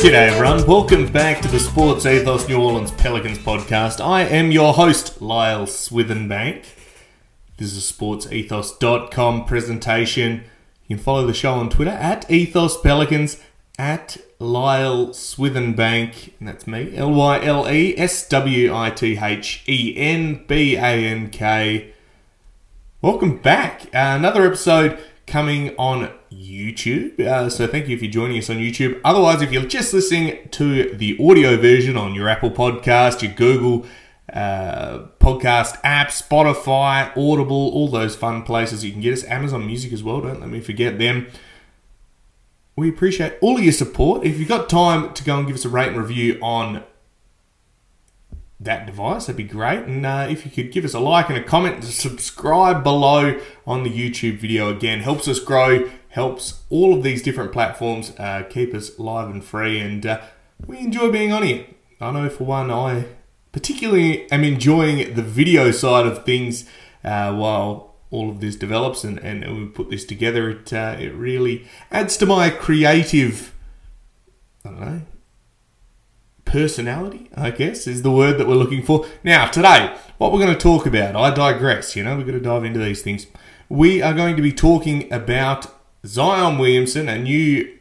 G'day everyone, welcome back to the Sports Ethos New Orleans Pelicans podcast. I am your host, Lyle Swithenbank. This is a sportsethos.com presentation. You can follow the show on Twitter at Ethos Pelicans, at Lyle Swithenbank, and that's me, L Y L E S W I T H E N B A N K. Welcome back. Uh, another episode coming on YouTube. Uh, so thank you you're joining us on YouTube. Otherwise, if you're just listening to the audio version on your Apple Podcast, your Google uh, podcast app, Spotify, Audible, all those fun places you can get us. Amazon Music as well. Don't let me forget them. We appreciate all of your support. If you've got time to go and give us a rate and review on that device, that'd be great. And uh, if you could give us a like and a comment and subscribe below on the YouTube video again, helps us grow, helps all of these different platforms uh, keep us live and free. And uh, we enjoy being on here. I know for one, I particularly am enjoying the video side of things uh, while all of this develops and, and we put this together. It, uh, it really adds to my creative, I don't know, personality, I guess, is the word that we're looking for. Now, today, what we're going to talk about, I digress, you know, we're going to dive into these things. We are going to be talking about Zion Williamson. A new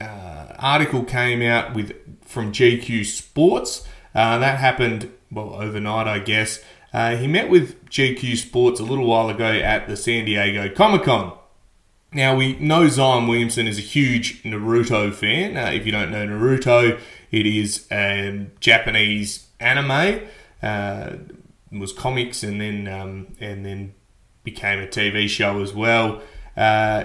uh, article came out with from GQ Sports. Uh, that happened, well, overnight, I guess. Uh, he met with GQ Sports a little while ago at the San Diego Comic Con. Now, we know Zion Williamson is a huge Naruto fan. Uh, if you don't know Naruto, it is a Japanese anime. Uh, was comics and then um, and then became a TV show as well. Uh,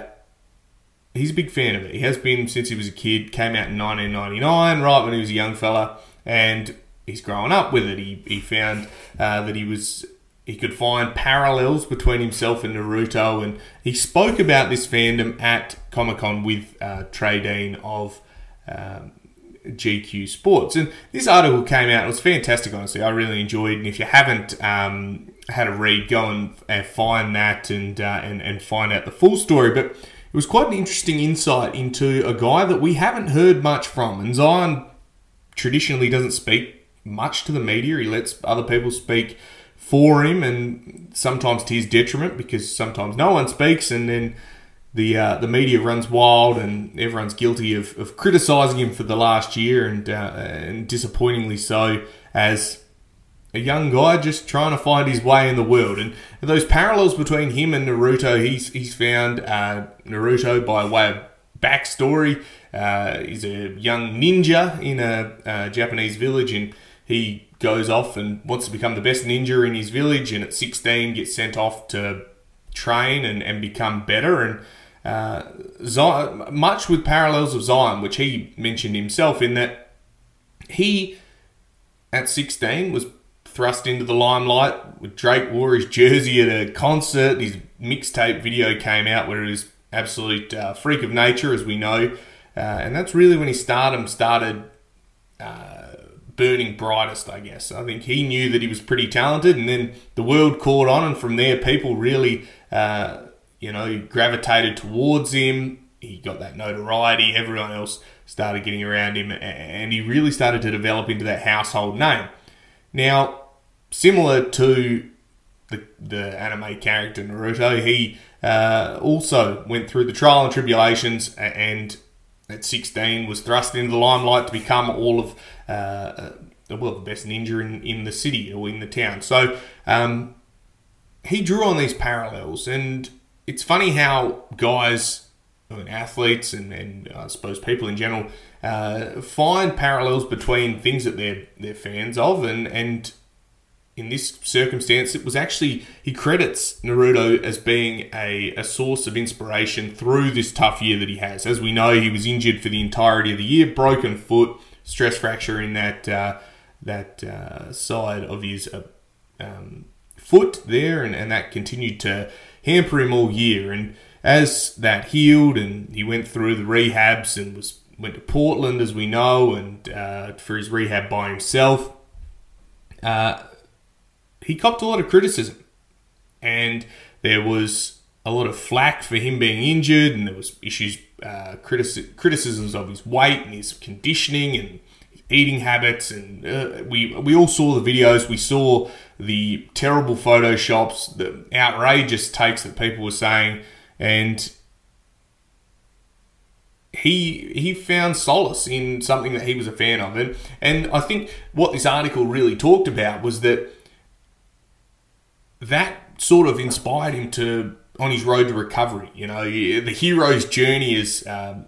he's a big fan of it. He has been since he was a kid. Came out in 1999, right when he was a young fella, and he's grown up with it. He, he found uh, that he was he could find parallels between himself and Naruto, and he spoke about this fandom at Comic Con with uh, Trey Dean of um, GQ Sports. And this article came out, it was fantastic, honestly. I really enjoyed it. And if you haven't um, had a read, go and, and find that and, uh, and, and find out the full story. But it was quite an interesting insight into a guy that we haven't heard much from. And Zion traditionally doesn't speak much to the media, he lets other people speak for him, and sometimes to his detriment because sometimes no one speaks, and then the uh, the media runs wild and everyone's guilty of, of criticising him for the last year and uh, and disappointingly so as a young guy just trying to find his way in the world. And those parallels between him and Naruto he's he's found uh, Naruto by way of backstory. Uh, he's a young ninja in a, a Japanese village and he goes off and wants to become the best ninja in his village and at 16 gets sent off to train and, and become better and uh, Zion, much with parallels of Zion, which he mentioned himself in that he, at 16, was thrust into the limelight. Drake wore his jersey at a concert. His mixtape video came out where he was absolute uh, freak of nature, as we know. uh, and that's really when his stardom started uh, burning brightest, I guess. I think he knew that he was pretty talented, and then the world caught on, and from there, people really, uh, you know, gravitated towards him. He got that notoriety. Everyone else started getting around him, and he really started to develop into that household name. Now, similar to the, the anime character Naruto, he uh, also went through the trial and tribulations and at 16 was thrust into the limelight to become all of uh, uh, well the best ninja in, in the city or in the town. So um, he drew on these parallels and it's funny how guys and athletes and, and I suppose people in general uh, find parallels between things that they're they're fans of and and in this circumstance, it was actually he credits Naruto as being a, a source of inspiration through this tough year that he has. As we know, he was injured for the entirety of the year, broken foot, stress fracture in that uh, that uh, side of his uh, um, foot there, and, and that continued to hamper him all year. And as that healed, and he went through the rehabs and was went to Portland, as we know, and uh, for his rehab by himself. Uh, he copped a lot of criticism, and there was a lot of flack for him being injured, and there was issues, uh, critici- criticisms of his weight and his conditioning and eating habits, and uh, we we all saw the videos. We saw the terrible photoshops, the outrageous takes that people were saying, and he he found solace in something that he was a fan of, and and I think what this article really talked about was that that sort of inspired him to on his road to recovery. You know, the hero's journey is um,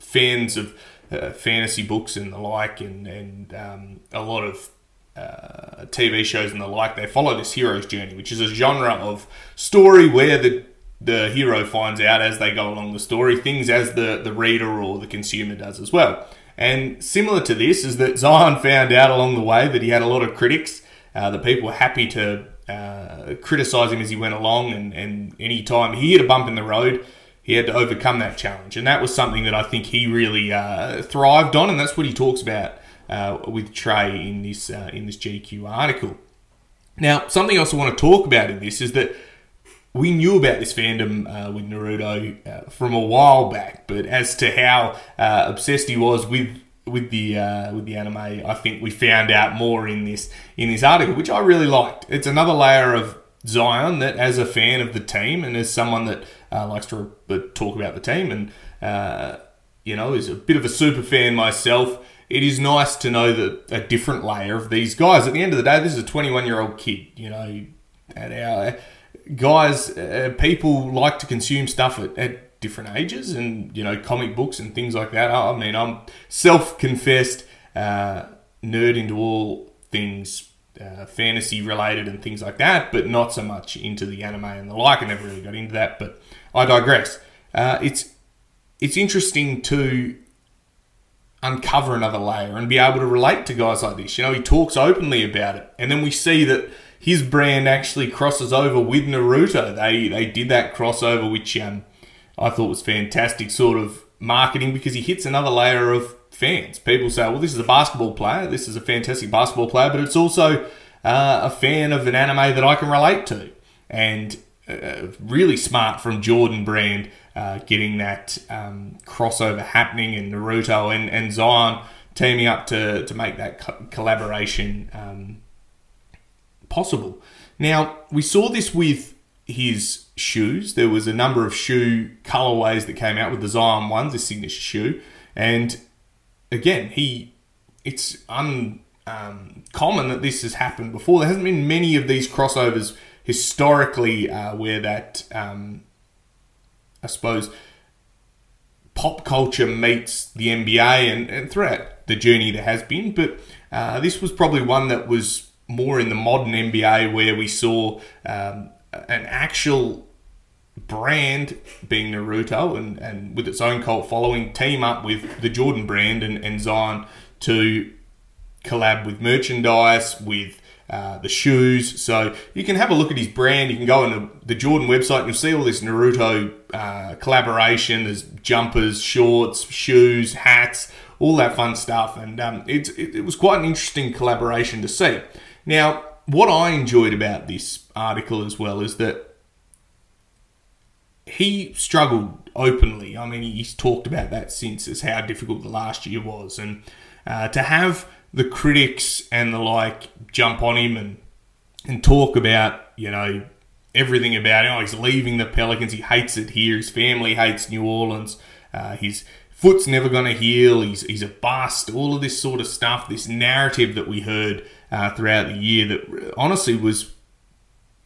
fans of uh, fantasy books and the like, and and um, a lot of uh, TV shows and the like. They follow this hero's journey, which is a genre of story where the the hero finds out as they go along the story things as the the reader or the consumer does as well. And similar to this is that Zion found out along the way that he had a lot of critics. Uh, that people were happy to uh, criticise him as he went along, and, and any time he hit a bump in the road, he had to overcome that challenge, and that was something that I think he really uh, thrived on, and that's what he talks about uh, with Trey in this uh, in this GQ article. Now, something else I want to talk about in this is that we knew about this fandom uh, with Naruto uh, from a while back, but as to how uh, obsessed he was with with the uh, with the anime, I think we found out more in this in this article, which I really liked. It's another layer of Zion that, as a fan of the team and as someone that uh, likes to uh, talk about the team and uh, you know is a bit of a super fan myself, it is nice to know that a different layer of these guys. At the end of the day, this is a 21 year old kid. You know, at our guys, uh, people like to consume stuff at, at different ages and you know comic books and things like that. I mean, I'm self-confessed uh, nerd into all things uh, fantasy related and things like that, but not so much into the anime and the like. I never really got into that, but I digress. Uh, it's it's interesting to uncover another layer and be able to relate to guys like this. You know, he talks openly about it, and then we see that his brand actually crosses over with Naruto. They they did that crossover, which um, I thought was fantastic sort of marketing because he hits another layer of fans. People say, well, this is a basketball player, this is a fantastic basketball player, but it's also uh, a fan of an anime that I can relate to. And uh, really smart from Jordan Brand uh, getting that um, crossover happening in Naruto and, and Zion teaming up to, to make that co- collaboration um, possible. Now, we saw this with his shoes. There was a number of shoe colorways that came out with the Zion ones, his signature shoe, and again, he it's uncommon um, that this has happened before. There hasn't been many of these crossovers historically uh, where that um, I suppose pop culture meets the NBA, and, and throughout the journey there has been, but uh, this was probably one that was more in the modern NBA where we saw um, an actual brand being Naruto and, and with its own cult following team up with the Jordan brand and, and Zion to collab with merchandise, with uh, the shoes. So you can have a look at his brand. You can go on the, Jordan website and you'll see all this Naruto uh, collaboration. There's jumpers, shorts, shoes, hats, all that fun stuff. And um, it, it, it was quite an interesting collaboration to see. Now, what I enjoyed about this article as well is that he struggled openly. I mean, he's talked about that since as how difficult the last year was, and uh, to have the critics and the like jump on him and and talk about you know everything about him. Oh, he's leaving the Pelicans. He hates it here. His family hates New Orleans. Uh, his foot's never going to heal. He's he's a bust. All of this sort of stuff. This narrative that we heard uh, throughout the year that honestly was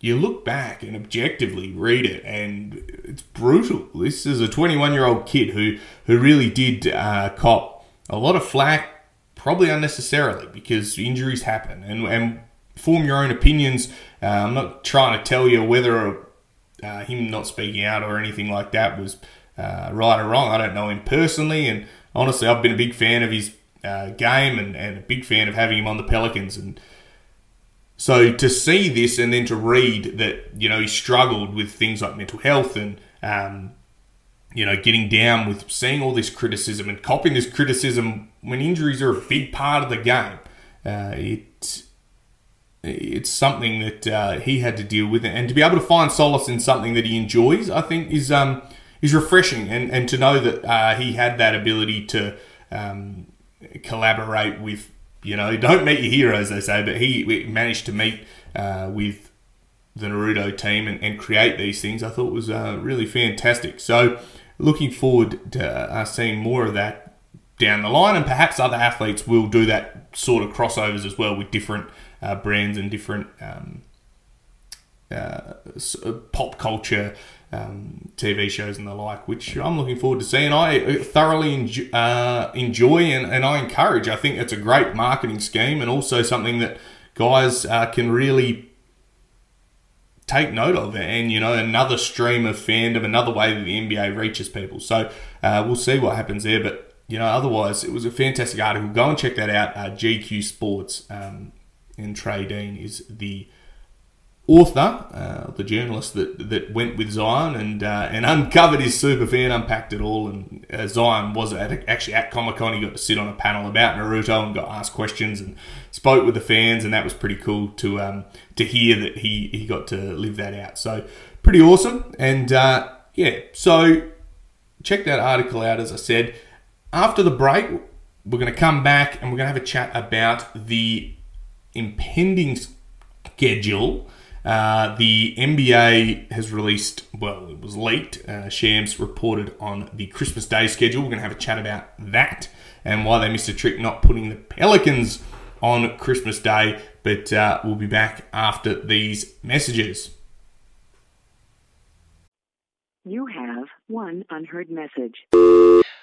you look back and objectively read it, and it's brutal. This is a 21 year old kid who who really did uh, cop a lot of flack, probably unnecessarily, because injuries happen, and and form your own opinions. Uh, I'm not trying to tell you whether uh, him not speaking out or anything like that was uh, right or wrong. I don't know him personally, and honestly, I've been a big fan of his uh, game and, and a big fan of having him on the Pelicans and so to see this and then to read that, you know, he struggled with things like mental health and, um, you know, getting down with seeing all this criticism and copying this criticism when injuries are a big part of the game, uh, it, it's something that uh, he had to deal with. And to be able to find solace in something that he enjoys, I think, is um, is refreshing. And, and to know that uh, he had that ability to um, collaborate with you know, don't meet your heroes, they say, but he managed to meet uh, with the Naruto team and, and, create these things. I thought was uh, really fantastic. So, looking forward to uh, seeing more of that down the line, and perhaps other athletes will do that sort of crossovers as well with different uh, brands and different um, uh, pop culture um, TV shows and the like, which I'm looking forward to seeing. I uh, thoroughly enjoy, uh, enjoy and, and I encourage. I think it's a great marketing scheme and also something that guys uh, can really take note of. And, you know, another stream of fandom, another way that the NBA reaches people. So uh, we'll see what happens there. But, you know, otherwise, it was a fantastic article. Go and check that out. Uh, GQ Sports um, and Trey Dean is the author, uh, the journalist that, that went with Zion and uh, and uncovered his super fan, unpacked it all. And uh, Zion was at, actually at Comic Con. He got to sit on a panel about Naruto and got asked questions and spoke with the fans, and that was pretty cool to um, to hear that he he got to live that out. So pretty awesome. And uh, yeah, so check that article out. As I said, after the break, we're going to come back and we're going to have a chat about the impending schedule uh, the NBA has released, well, it was leaked. Uh, Shams reported on the Christmas Day schedule. We're going to have a chat about that and why they missed a trick not putting the Pelicans on Christmas Day. But uh, we'll be back after these messages. You have one unheard message.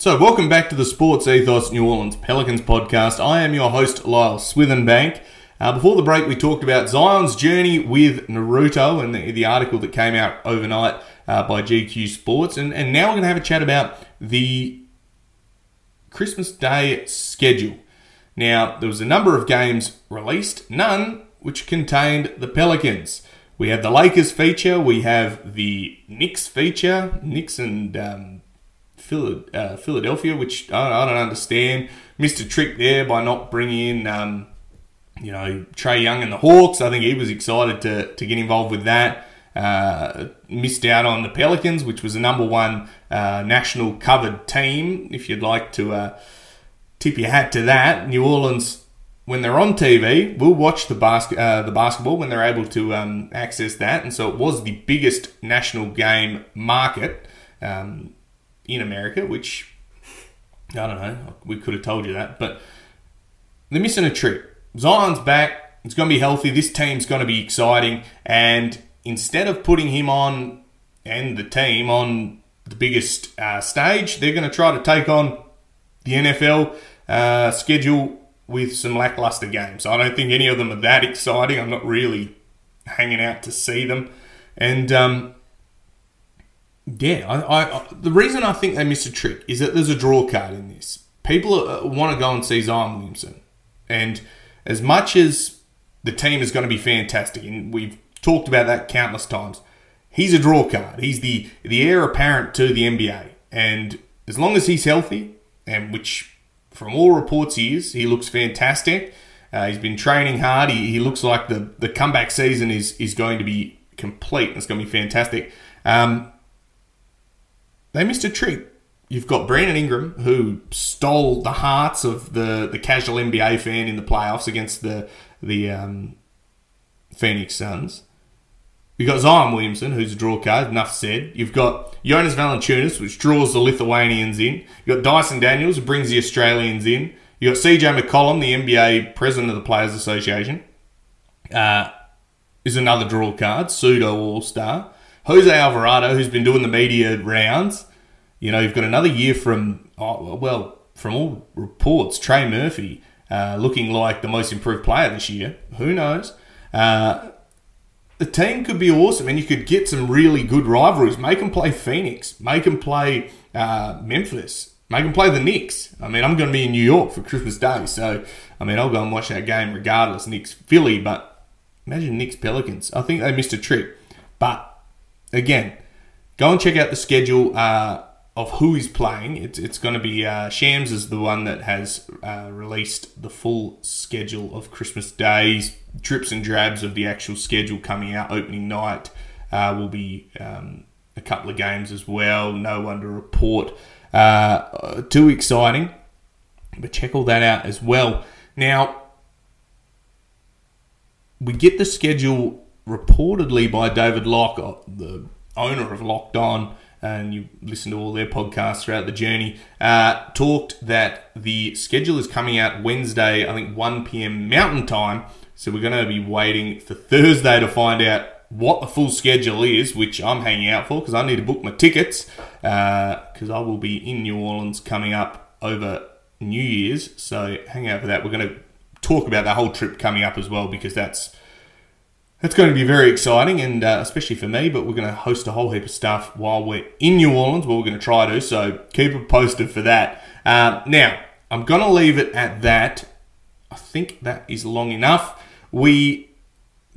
So, welcome back to the Sports Ethos New Orleans Pelicans podcast. I am your host, Lyle Swithenbank. Uh, before the break, we talked about Zion's journey with Naruto and the, the article that came out overnight uh, by GQ Sports. And, and now we're going to have a chat about the Christmas Day schedule. Now, there was a number of games released, none which contained the Pelicans. We have the Lakers feature, we have the Knicks feature, Knicks and um, Philadelphia, which I don't understand. Missed a trick there by not bringing in, um, you know, Trae Young and the Hawks. I think he was excited to, to get involved with that. Uh, missed out on the Pelicans, which was the number one uh, national covered team. If you'd like to uh, tip your hat to that, New Orleans, when they're on TV, will watch the, bas- uh, the basketball when they're able to um, access that. And so it was the biggest national game market. Um, in America, which I don't know. We could have told you that, but they're missing a trick. Zion's back. It's going to be healthy. This team's going to be exciting. And instead of putting him on and the team on the biggest uh, stage, they're going to try to take on the NFL uh, schedule with some lackluster games. I don't think any of them are that exciting. I'm not really hanging out to see them. And um, yeah, I, I, the reason I think they missed a trick is that there's a draw card in this. People uh, want to go and see Zion Williamson, and as much as the team is going to be fantastic, and we've talked about that countless times, he's a draw card. He's the the heir apparent to the NBA, and as long as he's healthy, and which from all reports he is, he looks fantastic. Uh, he's been training hard. He, he looks like the, the comeback season is is going to be complete. It's going to be fantastic. Um, they missed a trick. You've got Brandon Ingram, who stole the hearts of the, the casual NBA fan in the playoffs against the the um, Phoenix Suns. You've got Zion Williamson, who's a draw card, enough said. You've got Jonas Valanciunas, which draws the Lithuanians in. You've got Dyson Daniels, who brings the Australians in. You've got CJ McCollum, the NBA president of the Players Association, uh, is another draw card, pseudo all star. Jose Alvarado, who's been doing the media rounds, you know, you've got another year from, oh, well, from all reports, Trey Murphy uh, looking like the most improved player this year. Who knows? Uh, the team could be awesome, and you could get some really good rivalries. Make them play Phoenix. Make them play uh, Memphis. Make them play the Knicks. I mean, I'm going to be in New York for Christmas Day, so I mean, I'll go and watch that game regardless. Knicks Philly, but imagine Knicks Pelicans. I think they missed a trick, but again, go and check out the schedule uh, of who is playing. It's, it's going to be uh, Shams is the one that has uh, released the full schedule of Christmas days, drips and drabs of the actual schedule coming out. Opening night uh, will be um, a couple of games as well. No one to report. Uh, too exciting, but check all that out as well. Now, we get the schedule reportedly by David Locke, uh, the owner of Locked On, and you listen to all their podcasts throughout the journey, uh, talked that the schedule is coming out Wednesday, I think 1 p.m. Mountain Time. So we're going to be waiting for Thursday to find out what the full schedule is, which I'm hanging out for because I need to book my tickets because uh, I will be in New Orleans coming up over New Year's. So hang out for that. We're going to talk about the whole trip coming up as well because that's that's going to be very exciting, and uh, especially for me. But we're going to host a whole heap of stuff while we're in New Orleans. We're going to try to, so keep it posted for that. Uh, now, I'm going to leave it at that. I think that is long enough. We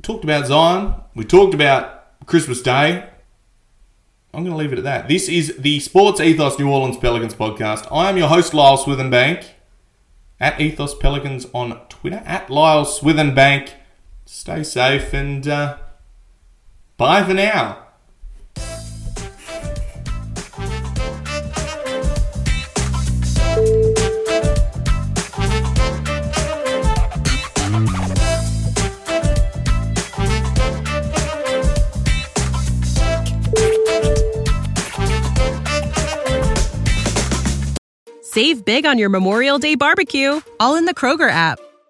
talked about Zion. We talked about Christmas Day. I'm going to leave it at that. This is the Sports Ethos New Orleans Pelicans podcast. I am your host, Lyle Swithenbank, at Ethos Pelicans on Twitter, at Lyle Swithenbank stay safe and uh, bye for now. Save big on your Memorial Day barbecue, all in the Kroger app.